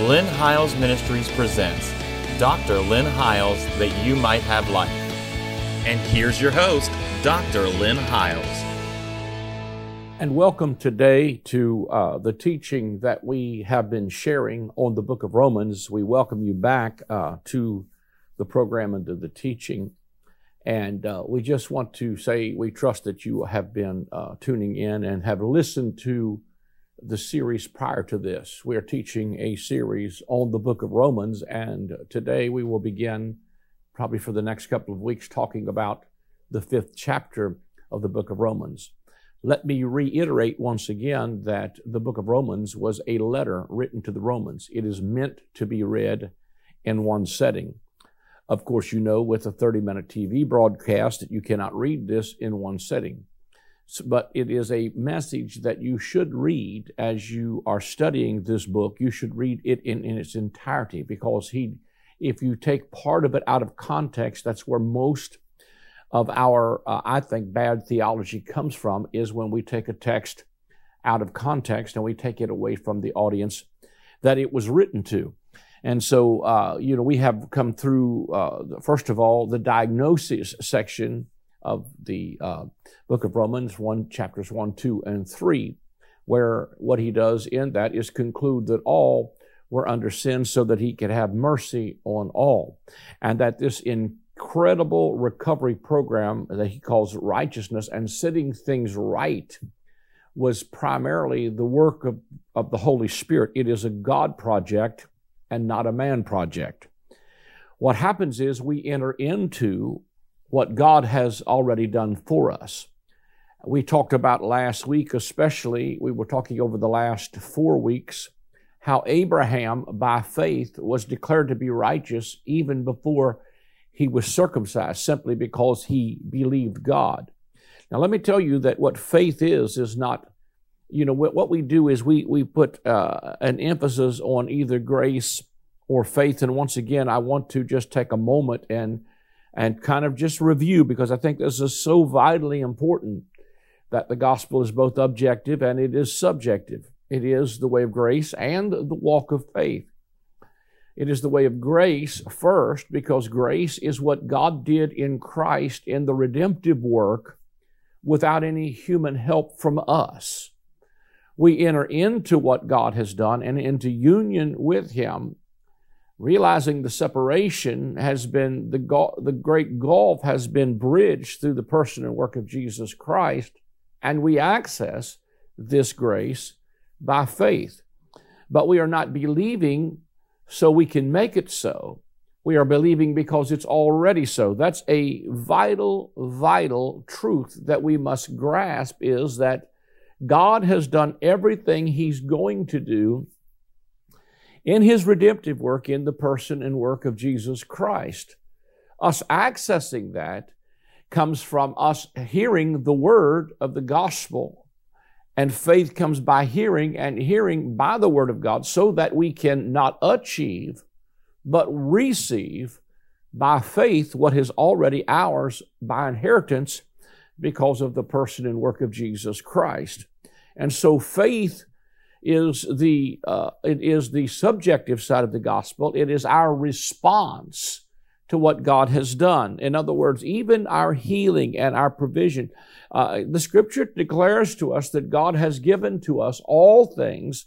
Lynn Hiles Ministries presents Dr. Lynn Hiles That You Might Have Life. And here's your host, Dr. Lynn Hiles. And welcome today to uh, the teaching that we have been sharing on the book of Romans. We welcome you back uh, to the program and to the teaching. And uh, we just want to say we trust that you have been uh, tuning in and have listened to the series prior to this. We are teaching a series on the book of Romans, and today we will begin, probably for the next couple of weeks, talking about the fifth chapter of the book of Romans. Let me reiterate once again that the book of Romans was a letter written to the Romans. It is meant to be read in one setting. Of course, you know with a 30 minute TV broadcast that you cannot read this in one setting but it is a message that you should read as you are studying this book. You should read it in, in its entirety because he, if you take part of it out of context, that's where most of our, uh, I think, bad theology comes from is when we take a text out of context and we take it away from the audience that it was written to. And so, uh, you know, we have come through, uh, first of all, the diagnosis section of the uh, book of Romans, one chapters one, two, and three, where what he does in that is conclude that all were under sin so that he could have mercy on all. And that this incredible recovery program that he calls righteousness and setting things right was primarily the work of, of the Holy Spirit. It is a God project and not a man project. What happens is we enter into what God has already done for us. We talked about last week, especially, we were talking over the last four weeks, how Abraham, by faith, was declared to be righteous even before he was circumcised, simply because he believed God. Now, let me tell you that what faith is, is not, you know, what we do is we, we put uh, an emphasis on either grace or faith. And once again, I want to just take a moment and and kind of just review because I think this is so vitally important that the gospel is both objective and it is subjective. It is the way of grace and the walk of faith. It is the way of grace first because grace is what God did in Christ in the redemptive work without any human help from us. We enter into what God has done and into union with Him realizing the separation has been the, the great gulf has been bridged through the person and work of Jesus Christ, and we access this grace by faith. But we are not believing so we can make it so. We are believing because it's already so. That's a vital, vital truth that we must grasp is that God has done everything He's going to do in his redemptive work in the person and work of Jesus Christ. Us accessing that comes from us hearing the word of the gospel. And faith comes by hearing, and hearing by the word of God, so that we can not achieve, but receive by faith what is already ours by inheritance because of the person and work of Jesus Christ. And so faith is the uh, it is the subjective side of the gospel. It is our response to what God has done. In other words, even our healing and our provision. Uh, the Scripture declares to us that God has given to us all things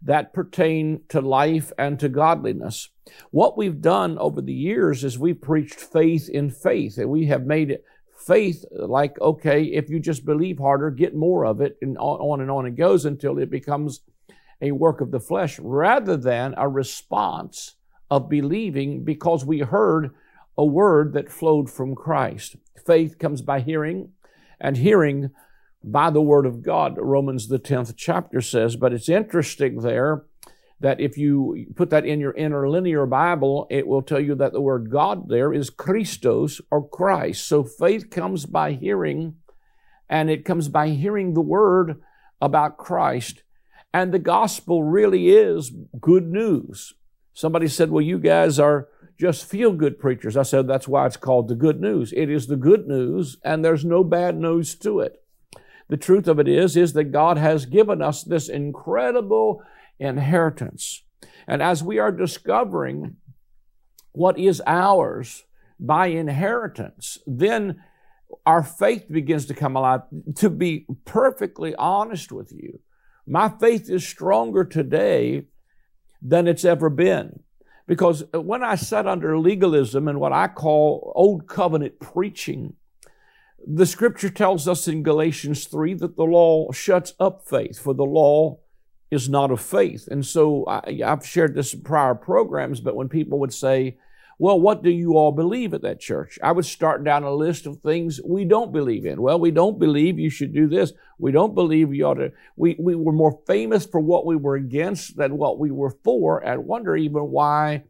that pertain to life and to godliness. What we've done over the years is we've preached faith in faith, and we have made it faith like okay if you just believe harder get more of it and on and on it goes until it becomes a work of the flesh rather than a response of believing because we heard a word that flowed from Christ. Faith comes by hearing, and hearing by the word of God, Romans the 10th chapter says. But it's interesting there that if you put that in your interlinear Bible, it will tell you that the word God there is Christos or Christ. So faith comes by hearing, and it comes by hearing the word about Christ. And the gospel really is good news. Somebody said, Well, you guys are just feel good preachers. I said, That's why it's called the good news. It is the good news, and there's no bad news to it. The truth of it is, is that God has given us this incredible inheritance. And as we are discovering what is ours by inheritance, then our faith begins to come alive. To be perfectly honest with you, my faith is stronger today than it's ever been. Because when I sat under legalism and what I call old covenant preaching, the scripture tells us in Galatians 3 that the law shuts up faith, for the law is not of faith. And so I, have shared this in prior programs, but when people would say, well, what do you all believe at that church? I would start down a list of things we don't believe in. Well, we don't believe you should do this. We don't believe you ought to. We, we were more famous for what we were against than what we were for, and wonder even why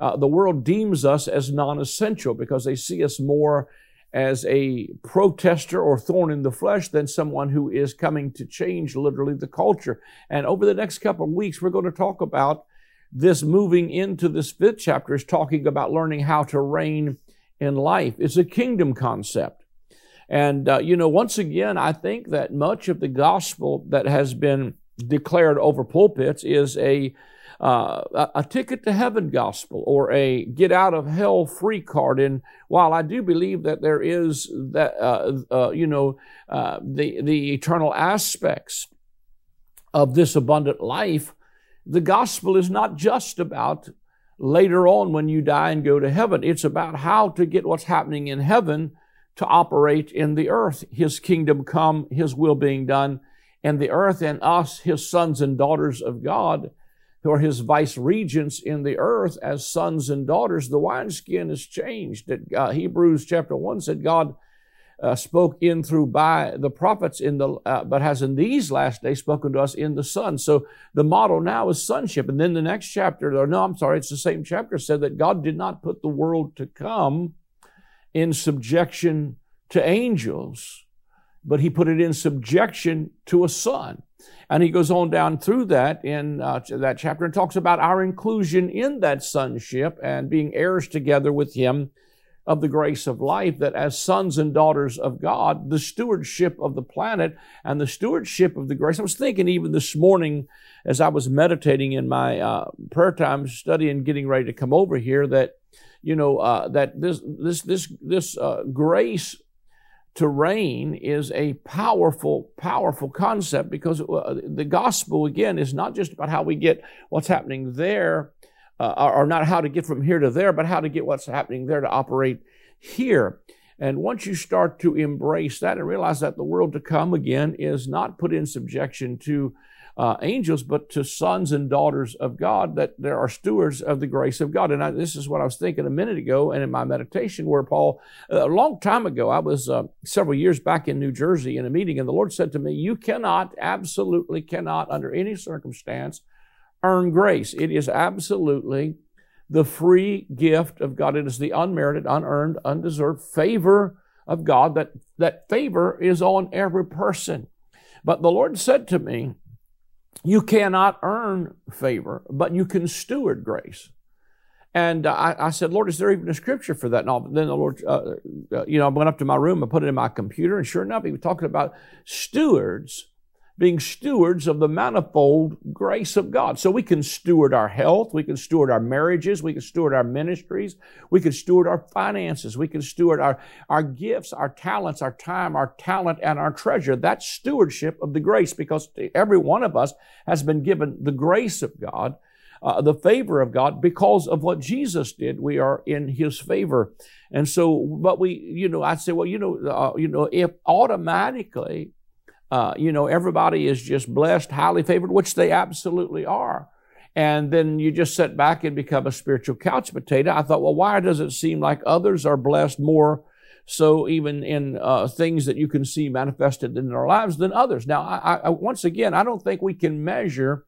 uh, the world deems us as non essential because they see us more as a protester or thorn in the flesh than someone who is coming to change literally the culture. And over the next couple of weeks, we're going to talk about this moving into this fifth chapter is talking about learning how to reign in life. It's a kingdom concept. And, uh, you know, once again, I think that much of the gospel that has been declared over pulpits is a, uh, a ticket to heaven gospel or a get out of hell free card. And while I do believe that there is that, uh, uh you know, uh, the, the eternal aspects of this abundant life, the gospel is not just about later on when you die and go to heaven. It's about how to get what's happening in heaven to operate in the earth. His kingdom come, His will being done in the earth, and us, His sons and daughters of God, who are His vice regents in the earth as sons and daughters. The wineskin is changed. That uh, Hebrews chapter 1 said God uh, spoke in through by the prophets in the uh, but has in these last days spoken to us in the son so the model now is sonship and then the next chapter or no i'm sorry it's the same chapter said that god did not put the world to come in subjection to angels but he put it in subjection to a son and he goes on down through that in uh, that chapter and talks about our inclusion in that sonship and being heirs together with him of the grace of life that as sons and daughters of God, the stewardship of the planet and the stewardship of the grace. I was thinking even this morning as I was meditating in my uh, prayer time study and getting ready to come over here that, you know, uh, that this, this, this, this uh, grace to reign is a powerful, powerful concept because uh, the gospel, again, is not just about how we get what's happening there uh, or not how to get from here to there, but how to get what's happening there to operate here. And once you start to embrace that and realize that the world to come again is not put in subjection to uh, angels, but to sons and daughters of God, that there are stewards of the grace of God. And I, this is what I was thinking a minute ago and in my meditation, where Paul, a long time ago, I was uh, several years back in New Jersey in a meeting, and the Lord said to me, You cannot, absolutely cannot, under any circumstance, earn grace. It is absolutely the free gift of God. It is the unmerited, unearned, undeserved favor of God. That, that favor is on every person. But the Lord said to me, You cannot earn favor, but you can steward grace. And I, I, said, Lord, is there even a scripture for that? And then the Lord, uh, uh, you know, I went up to my room and put it in my computer, and sure enough, he was talking about stewards being stewards of the manifold grace of God. So we can steward our health, we can steward our marriages, we can steward our ministries, we can steward our finances, we can steward our, our gifts, our talents, our time, our talent, and our treasure. That's stewardship of the grace because every one of us has been given the grace of God. Uh, the favor of God because of what Jesus did. We are in His favor, and so. But we, you know, I say, well, you know, uh, you know, if automatically uh, you know, everybody is just blessed, highly favored, which they absolutely are. And then you just sit back and become a spiritual couch potato. I thought, well, why does it seem like others are blessed more so even in uh, things that you can see manifested in their lives than others? Now, I, I, once again, I don't think we can measure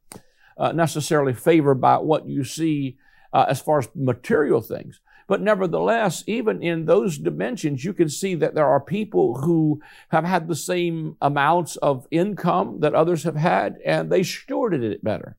uh, necessarily favor by what you see uh, as far as material things. But nevertheless, even in those dimensions, you can see that there are people who have had the same amounts of income that others have had, and they stewarded it better.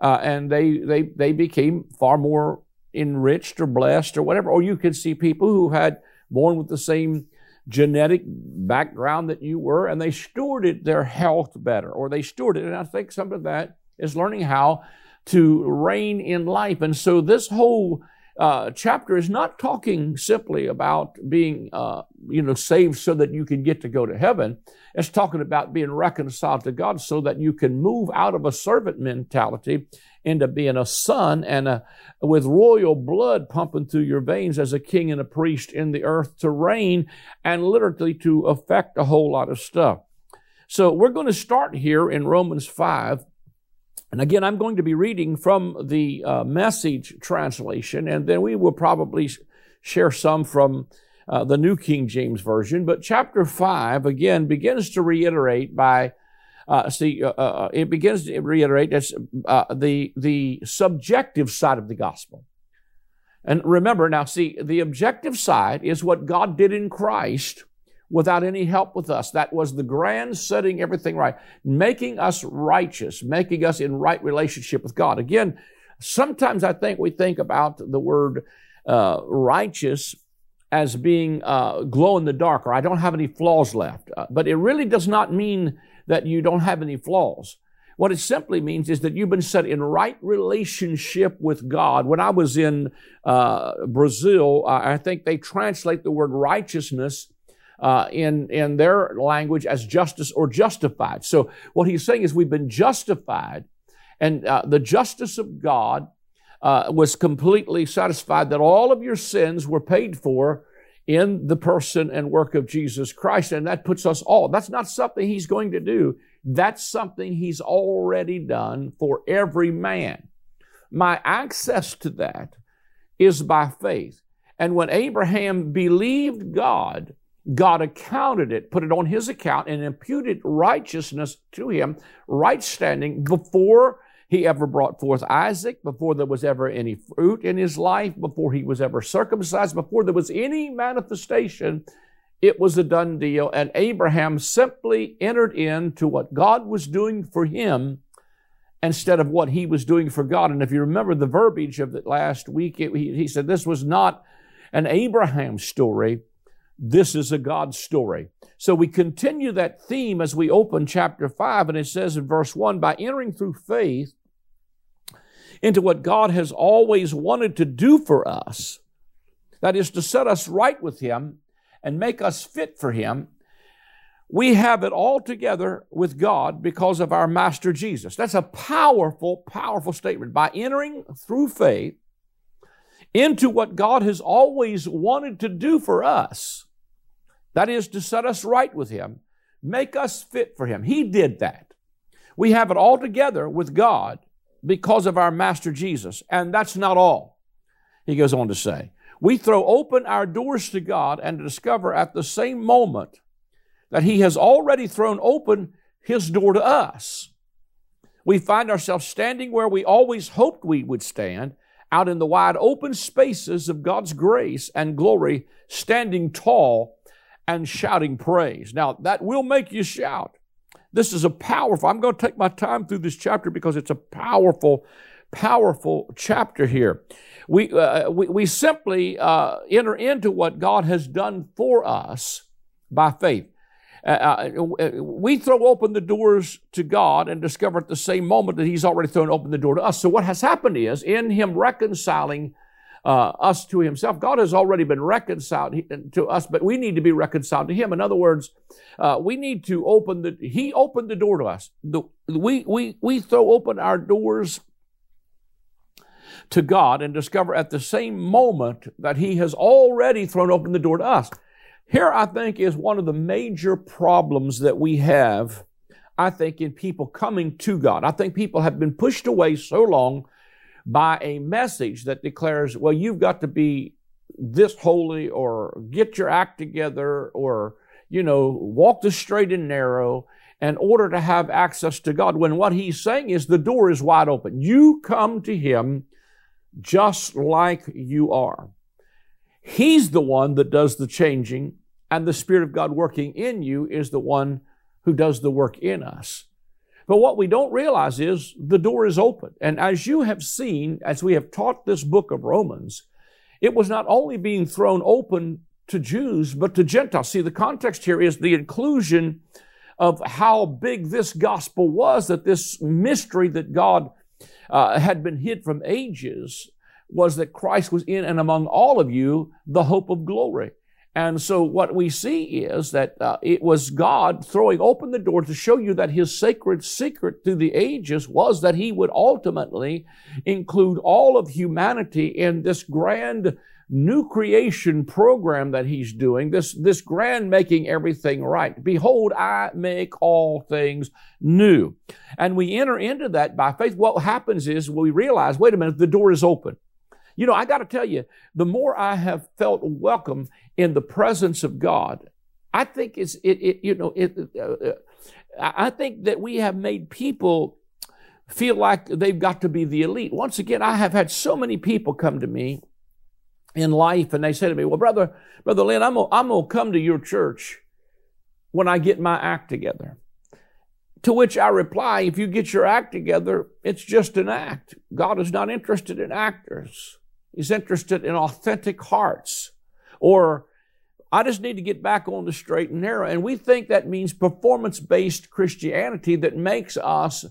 Uh, and they, they, they became far more enriched or blessed or whatever. Or you could see people who had born with the same genetic background that you were, and they stewarded their health better, or they stewarded. And I think some of that is learning how to reign in life. And so this whole uh, chapter is not talking simply about being, uh, you know, saved so that you can get to go to heaven. It's talking about being reconciled to God so that you can move out of a servant mentality into being a son and a, with royal blood pumping through your veins as a king and a priest in the earth to reign and literally to affect a whole lot of stuff. So we're going to start here in Romans 5 and again, I'm going to be reading from the uh, message translation, and then we will probably share some from uh, the New King James Version. But chapter 5, again, begins to reiterate by, uh, see, uh, uh, it begins to reiterate that's, uh, the, the subjective side of the gospel. And remember, now, see, the objective side is what God did in Christ without any help with us. That was the grand setting everything right, making us righteous, making us in right relationship with God. Again, sometimes I think we think about the word uh, righteous as being uh, glow in the dark or I don't have any flaws left. Uh, but it really does not mean that you don't have any flaws. What it simply means is that you've been set in right relationship with God. When I was in uh, Brazil, I think they translate the word righteousness uh, in, in their language as justice or justified. So what he's saying is we've been justified, and uh, the justice of God uh, was completely satisfied that all of your sins were paid for in the person and work of Jesus Christ. And that puts us all. That's not something he's going to do. That's something he's already done for every man. My access to that is by faith. And when Abraham believed God, God accounted it, put it on his account, and imputed righteousness to him, right standing before he ever brought forth Isaac, before there was ever any fruit in his life, before he was ever circumcised, before there was any manifestation. It was a done deal, and Abraham simply entered into what God was doing for him instead of what he was doing for God. And if you remember the verbiage of the last week, it, he, he said this was not an Abraham story this is a God story. So we continue that theme as we open chapter 5, and it says in verse 1 by entering through faith into what God has always wanted to do for us, that is to set us right with Him and make us fit for Him, we have it all together with God because of our Master Jesus. That's a powerful, powerful statement. By entering through faith into what God has always wanted to do for us, that is to set us right with Him, make us fit for Him. He did that. We have it all together with God because of our Master Jesus. And that's not all. He goes on to say, we throw open our doors to God and discover at the same moment that He has already thrown open His door to us. We find ourselves standing where we always hoped we would stand, out in the wide open spaces of God's grace and glory, standing tall and shouting praise. Now, that will make you shout. This is a powerful, I'm going to take my time through this chapter because it's a powerful, powerful chapter here. We, uh, we, we simply uh, enter into what God has done for us by faith. Uh, uh, we throw open the doors to God and discover at the same moment that He's already thrown open the door to us. So, what has happened is, in Him reconciling uh, us to himself. God has already been reconciled to us, but we need to be reconciled to him. In other words, uh, we need to open the, he opened the door to us. The, we, we, we throw open our doors to God and discover at the same moment that he has already thrown open the door to us. Here, I think, is one of the major problems that we have, I think, in people coming to God. I think people have been pushed away so long by a message that declares, well, you've got to be this holy or get your act together or, you know, walk the straight and narrow in order to have access to God. When what he's saying is the door is wide open. You come to him just like you are. He's the one that does the changing, and the Spirit of God working in you is the one who does the work in us. But what we don't realize is the door is open. And as you have seen, as we have taught this book of Romans, it was not only being thrown open to Jews, but to Gentiles. See, the context here is the inclusion of how big this gospel was, that this mystery that God uh, had been hid from ages was that Christ was in and among all of you, the hope of glory. And so what we see is that uh, it was God throwing open the door to show you that his sacred secret through the ages was that he would ultimately include all of humanity in this grand new creation program that he's doing, this, this grand making everything right. Behold, I make all things new. And we enter into that by faith. What happens is we realize, wait a minute, the door is open. You know, I got to tell you, the more I have felt welcome in the presence of God, I think it's, it, it you know, it, uh, uh I think that we have made people feel like they've got to be the elite. Once again, I have had so many people come to me in life and they say to me, well, brother, brother Lynn, I'm gonna, I'm gonna come to your church when I get my act together. To which I reply, if you get your act together, it's just an act. God is not interested in actors. He's interested in authentic hearts. Or, I just need to get back on the straight and narrow. And we think that means performance based Christianity that makes us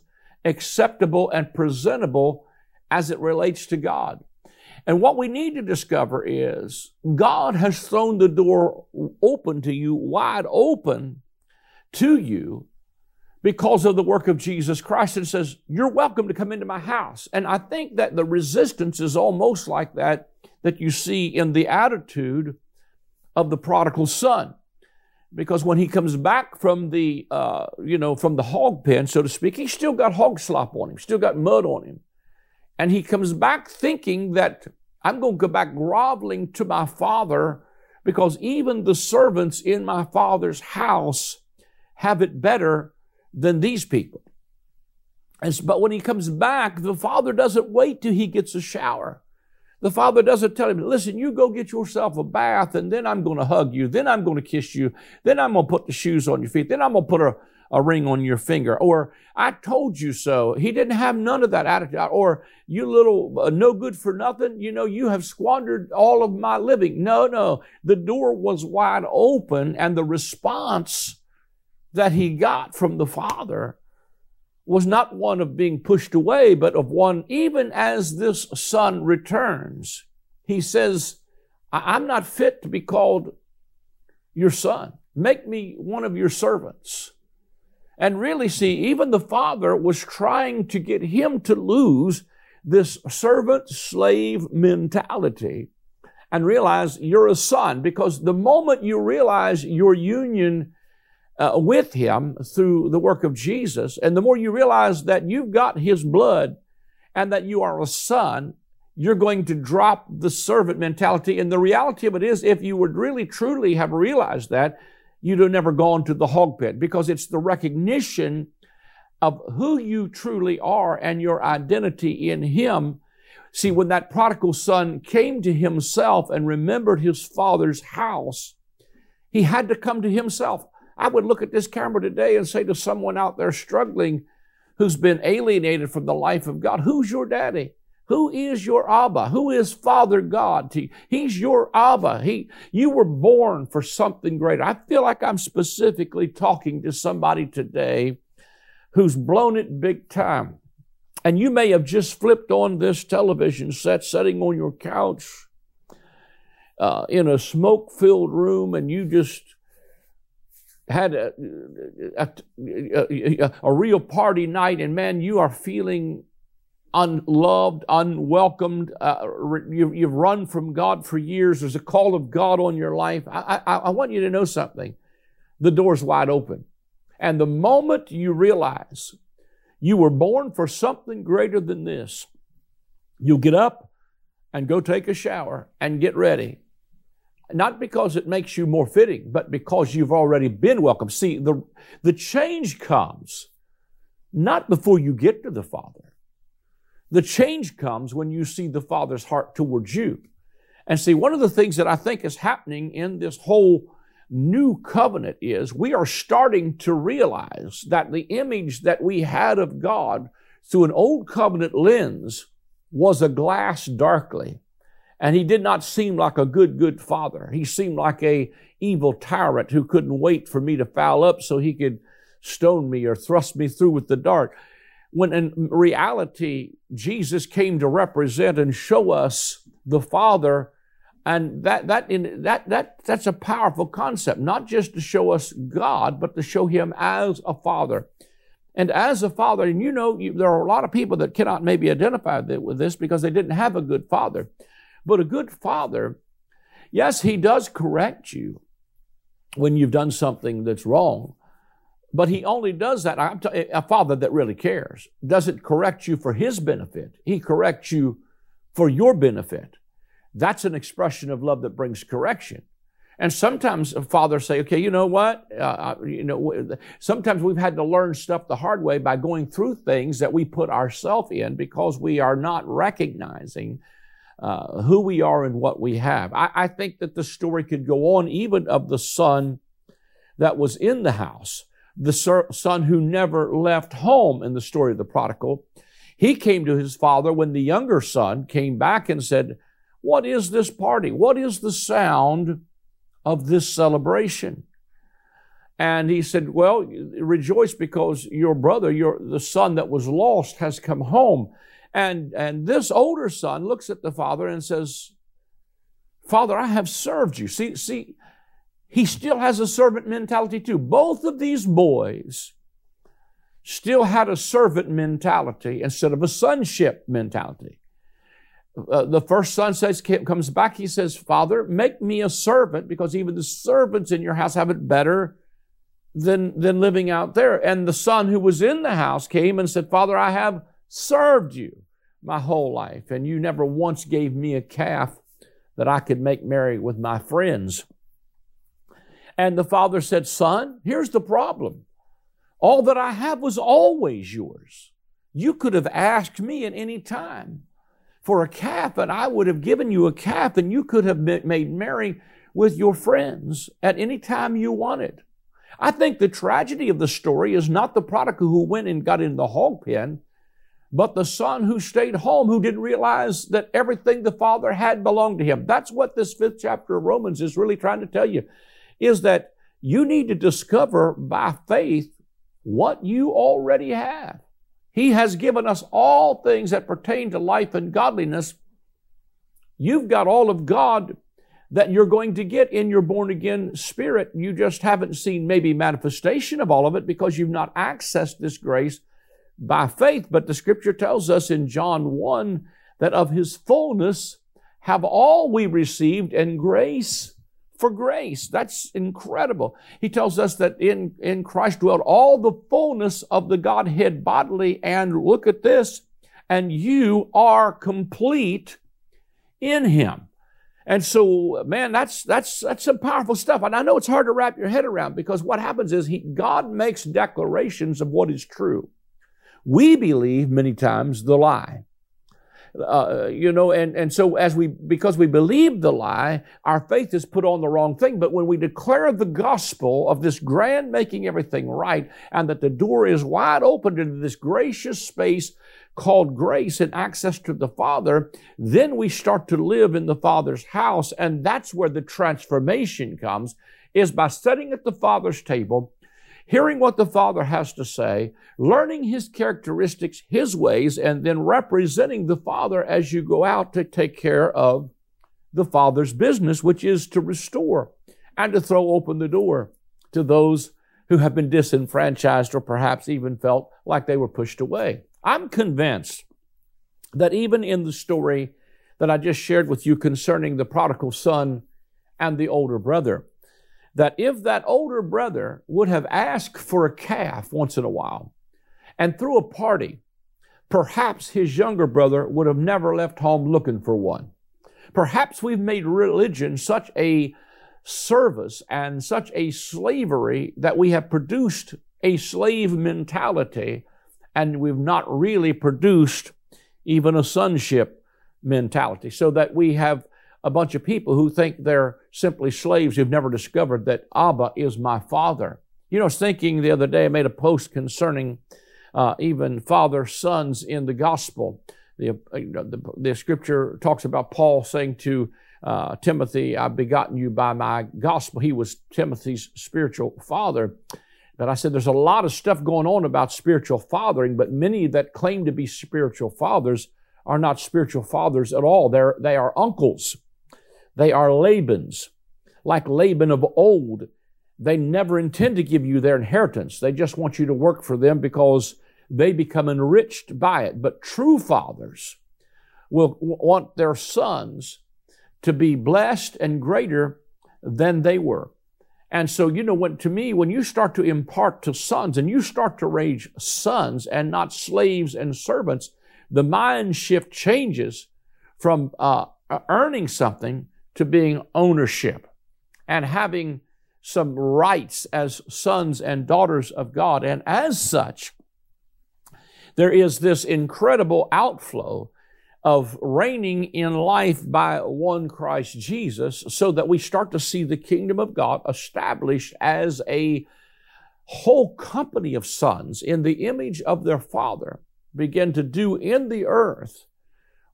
acceptable and presentable as it relates to God. And what we need to discover is God has thrown the door open to you, wide open to you because of the work of Jesus Christ and says, You're welcome to come into my house. And I think that the resistance is almost like that that you see in the attitude of the prodigal son. Because when he comes back from the, uh, you know, from the hog pen, so to speak, he's still got hog slop on him, still got mud on him. And he comes back thinking that I'm going to go back groveling to my father because even the servants in my father's house have it better than these people. And, but when he comes back, the father doesn't wait till he gets a shower. The father doesn't tell him, listen, you go get yourself a bath and then I'm going to hug you. Then I'm going to kiss you. Then I'm going to put the shoes on your feet. Then I'm going to put a, a ring on your finger, or I told you so. He didn't have none of that attitude, or you little uh, no good for nothing, you know, you have squandered all of my living. No, no. The door was wide open, and the response that he got from the Father was not one of being pushed away, but of one, even as this son returns, he says, I'm not fit to be called your son. Make me one of your servants. And really, see, even the father was trying to get him to lose this servant slave mentality and realize you're a son because the moment you realize your union uh, with him through the work of Jesus, and the more you realize that you've got his blood and that you are a son, you're going to drop the servant mentality. And the reality of it is, if you would really truly have realized that, you'd have never gone to the hog pit because it's the recognition of who you truly are and your identity in Him. See, when that prodigal son came to himself and remembered his father's house, he had to come to himself. I would look at this camera today and say to someone out there struggling who's been alienated from the life of God, Who's your daddy? Who is your Abba? Who is Father God to you? He's your Abba. He, you were born for something greater. I feel like I'm specifically talking to somebody today who's blown it big time. And you may have just flipped on this television set, sitting on your couch uh, in a smoke filled room, and you just had a, a, a, a, real party night, and man, you are feeling unloved, unwelcomed. Uh, you, you've run from God for years. There's a call of God on your life. I, I, I want you to know something. The door's wide open. And the moment you realize you were born for something greater than this, you'll get up and go take a shower and get ready. Not because it makes you more fitting, but because you've already been welcome. See, the, the change comes not before you get to the Father. The change comes when you see the Father's heart towards you. And see, one of the things that I think is happening in this whole new covenant is we are starting to realize that the image that we had of God through an old covenant lens was a glass darkly. And he did not seem like a good, good father. He seemed like a evil tyrant who couldn't wait for me to foul up so he could stone me or thrust me through with the dart. when in reality, Jesus came to represent and show us the Father. And that, that, in, that, that, that's a powerful concept, not just to show us God, but to show Him as a Father. And as a father, and you know, you, there are a lot of people that cannot maybe identify with this because they didn't have a good father. But a good father, yes, he does correct you when you've done something that's wrong. But he only does that, a father that really cares, doesn't correct you for his benefit. He corrects you for your benefit. That's an expression of love that brings correction. And sometimes fathers say, okay, you know what? Uh, uh you know, sometimes we've had to learn stuff the hard way by going through things that we put ourselves in because we are not recognizing uh, who we are and what we have. I, I think that the story could go on even of the son that was in the house the son who never left home in the story of the prodigal. He came to his father when the younger son came back and said, What is this party? What is the sound of this celebration? And he said, Well, rejoice because your brother, your, the son that was lost, has come home. And, and this older son looks at the father and says, Father, I have served you. See, see, he still has a servant mentality too. Both of these boys still had a servant mentality instead of a sonship mentality. Uh, the first son says, comes back, he says, Father, make me a servant because even the servants in your house have it better than, than living out there. And the son who was in the house came and said, Father, I have served you my whole life, and you never once gave me a calf that I could make merry with my friends. And the father said, Son, here's the problem. All that I have was always yours. You could have asked me at any time for a calf, and I would have given you a calf, and you could have made merry with your friends at any time you wanted. I think the tragedy of the story is not the prodigal who went and got in the hog pen, but the son who stayed home, who didn't realize that everything the father had belonged to him. That's what this fifth chapter of Romans is really trying to tell you is that you need to discover by faith what you already have. He has given us all things that pertain to life and godliness. You've got all of God that you're going to get in your born again spirit. You just haven't seen maybe manifestation of all of it because you've not accessed this grace by faith. But the scripture tells us in John 1 that of his fullness have all we received and grace for grace. That's incredible. He tells us that in, in Christ dwelt all the fullness of the Godhead bodily, and look at this, and you are complete in Him. And so, man, that's that's that's some powerful stuff. And I know it's hard to wrap your head around because what happens is he, God makes declarations of what is true. We believe many times the lie. Uh, you know, and, and so as we, because we believe the lie, our faith is put on the wrong thing. But when we declare the gospel of this grand making everything right and that the door is wide open to this gracious space called grace and access to the Father, then we start to live in the Father's house. And that's where the transformation comes, is by sitting at the Father's table hearing what the Father has to say, learning His characteristics, His ways, and then representing the Father as you go out to take care of the Father's business, which is to restore and to throw open the door to those who have been disenfranchised or perhaps even felt like they were pushed away. I'm convinced that even in the story that I just shared with you concerning the prodigal son and the older brother, that if that older brother would have asked for a calf once in a while and threw a party, perhaps his younger brother would have never left home looking for one. Perhaps we've made religion such a service and such a slavery that we have produced a slave mentality and we've not really produced even a sonship mentality. So that we have a bunch of people who think they're simply slaves who've never discovered that Abba is my father. You know, I was thinking the other day, I made a post concerning uh, even father sons in the gospel. The, uh, the, the, scripture talks about Paul saying to uh, Timothy, I've begotten you by my gospel. He was Timothy's spiritual father. But I said there's a lot of stuff going on about spiritual fathering, but many that claim to be spiritual fathers are not spiritual fathers at all. They're, they are uncles. They are Labans. Like Laban of old, they never intend to give you their inheritance. They just want you to work for them because they become enriched by it. But true fathers will want their sons to be blessed and greater than they were. And so, you know, when, to me, when you start to impart to sons and you start to raise sons and not slaves and servants, the mind shift changes from uh, earning something to being ownership and having some rights as sons and daughters of God. And as such, there is this incredible outflow of reigning in life by one Christ Jesus so that we start to see the kingdom of God established as a whole company of sons in the image of their Father begin to do in the earth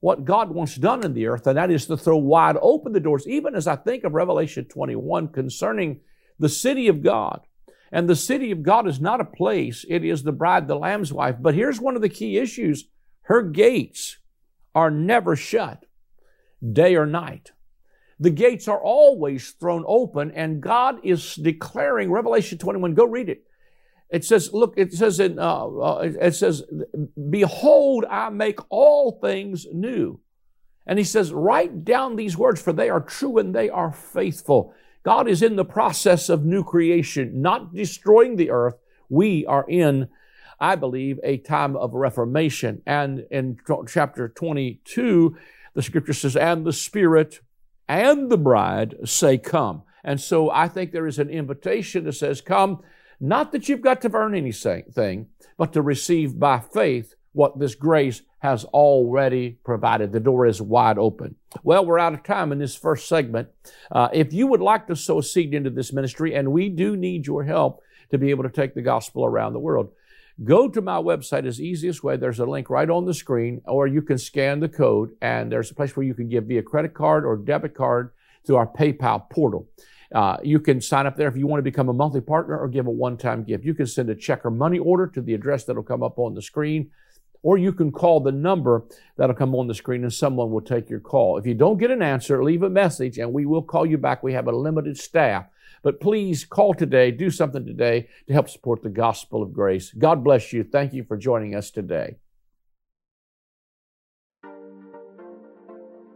what God wants done in the earth, and that is to throw wide open the doors, even as I think of Revelation 21 concerning the city of God. And the city of God is not a place, it is the bride, the Lamb's wife. But here's one of the key issues her gates are never shut, day or night. The gates are always thrown open, and God is declaring, Revelation 21, go read it. It says, look, it says in, uh, uh, it says, behold, I make all things new. And he says, write down these words, for they are true and they are faithful. God is in the process of new creation, not destroying the earth. We are in, I believe, a time of reformation. And in chapter 22, the scripture says, and the Spirit and the bride say, come. And so I think there is an invitation that says, come not that you've got to earn anything, but to receive by faith what this grace has already provided. The door is wide open. Well, we're out of time in this first segment. Uh, if you would like to sow a seed into this ministry, and we do need your help to be able to take the gospel around the world, go to my website as easiest way. There's a link right on the screen, or you can scan the code, and there's a place where you can give via credit card or debit card through our PayPal portal. Uh, you can sign up there if you want to become a monthly partner or give a one time gift. You can send a check or money order to the address that'll come up on the screen, or you can call the number that'll come on the screen and someone will take your call. If you don't get an answer, leave a message and we will call you back. We have a limited staff. But please call today, do something today to help support the gospel of grace. God bless you. Thank you for joining us today.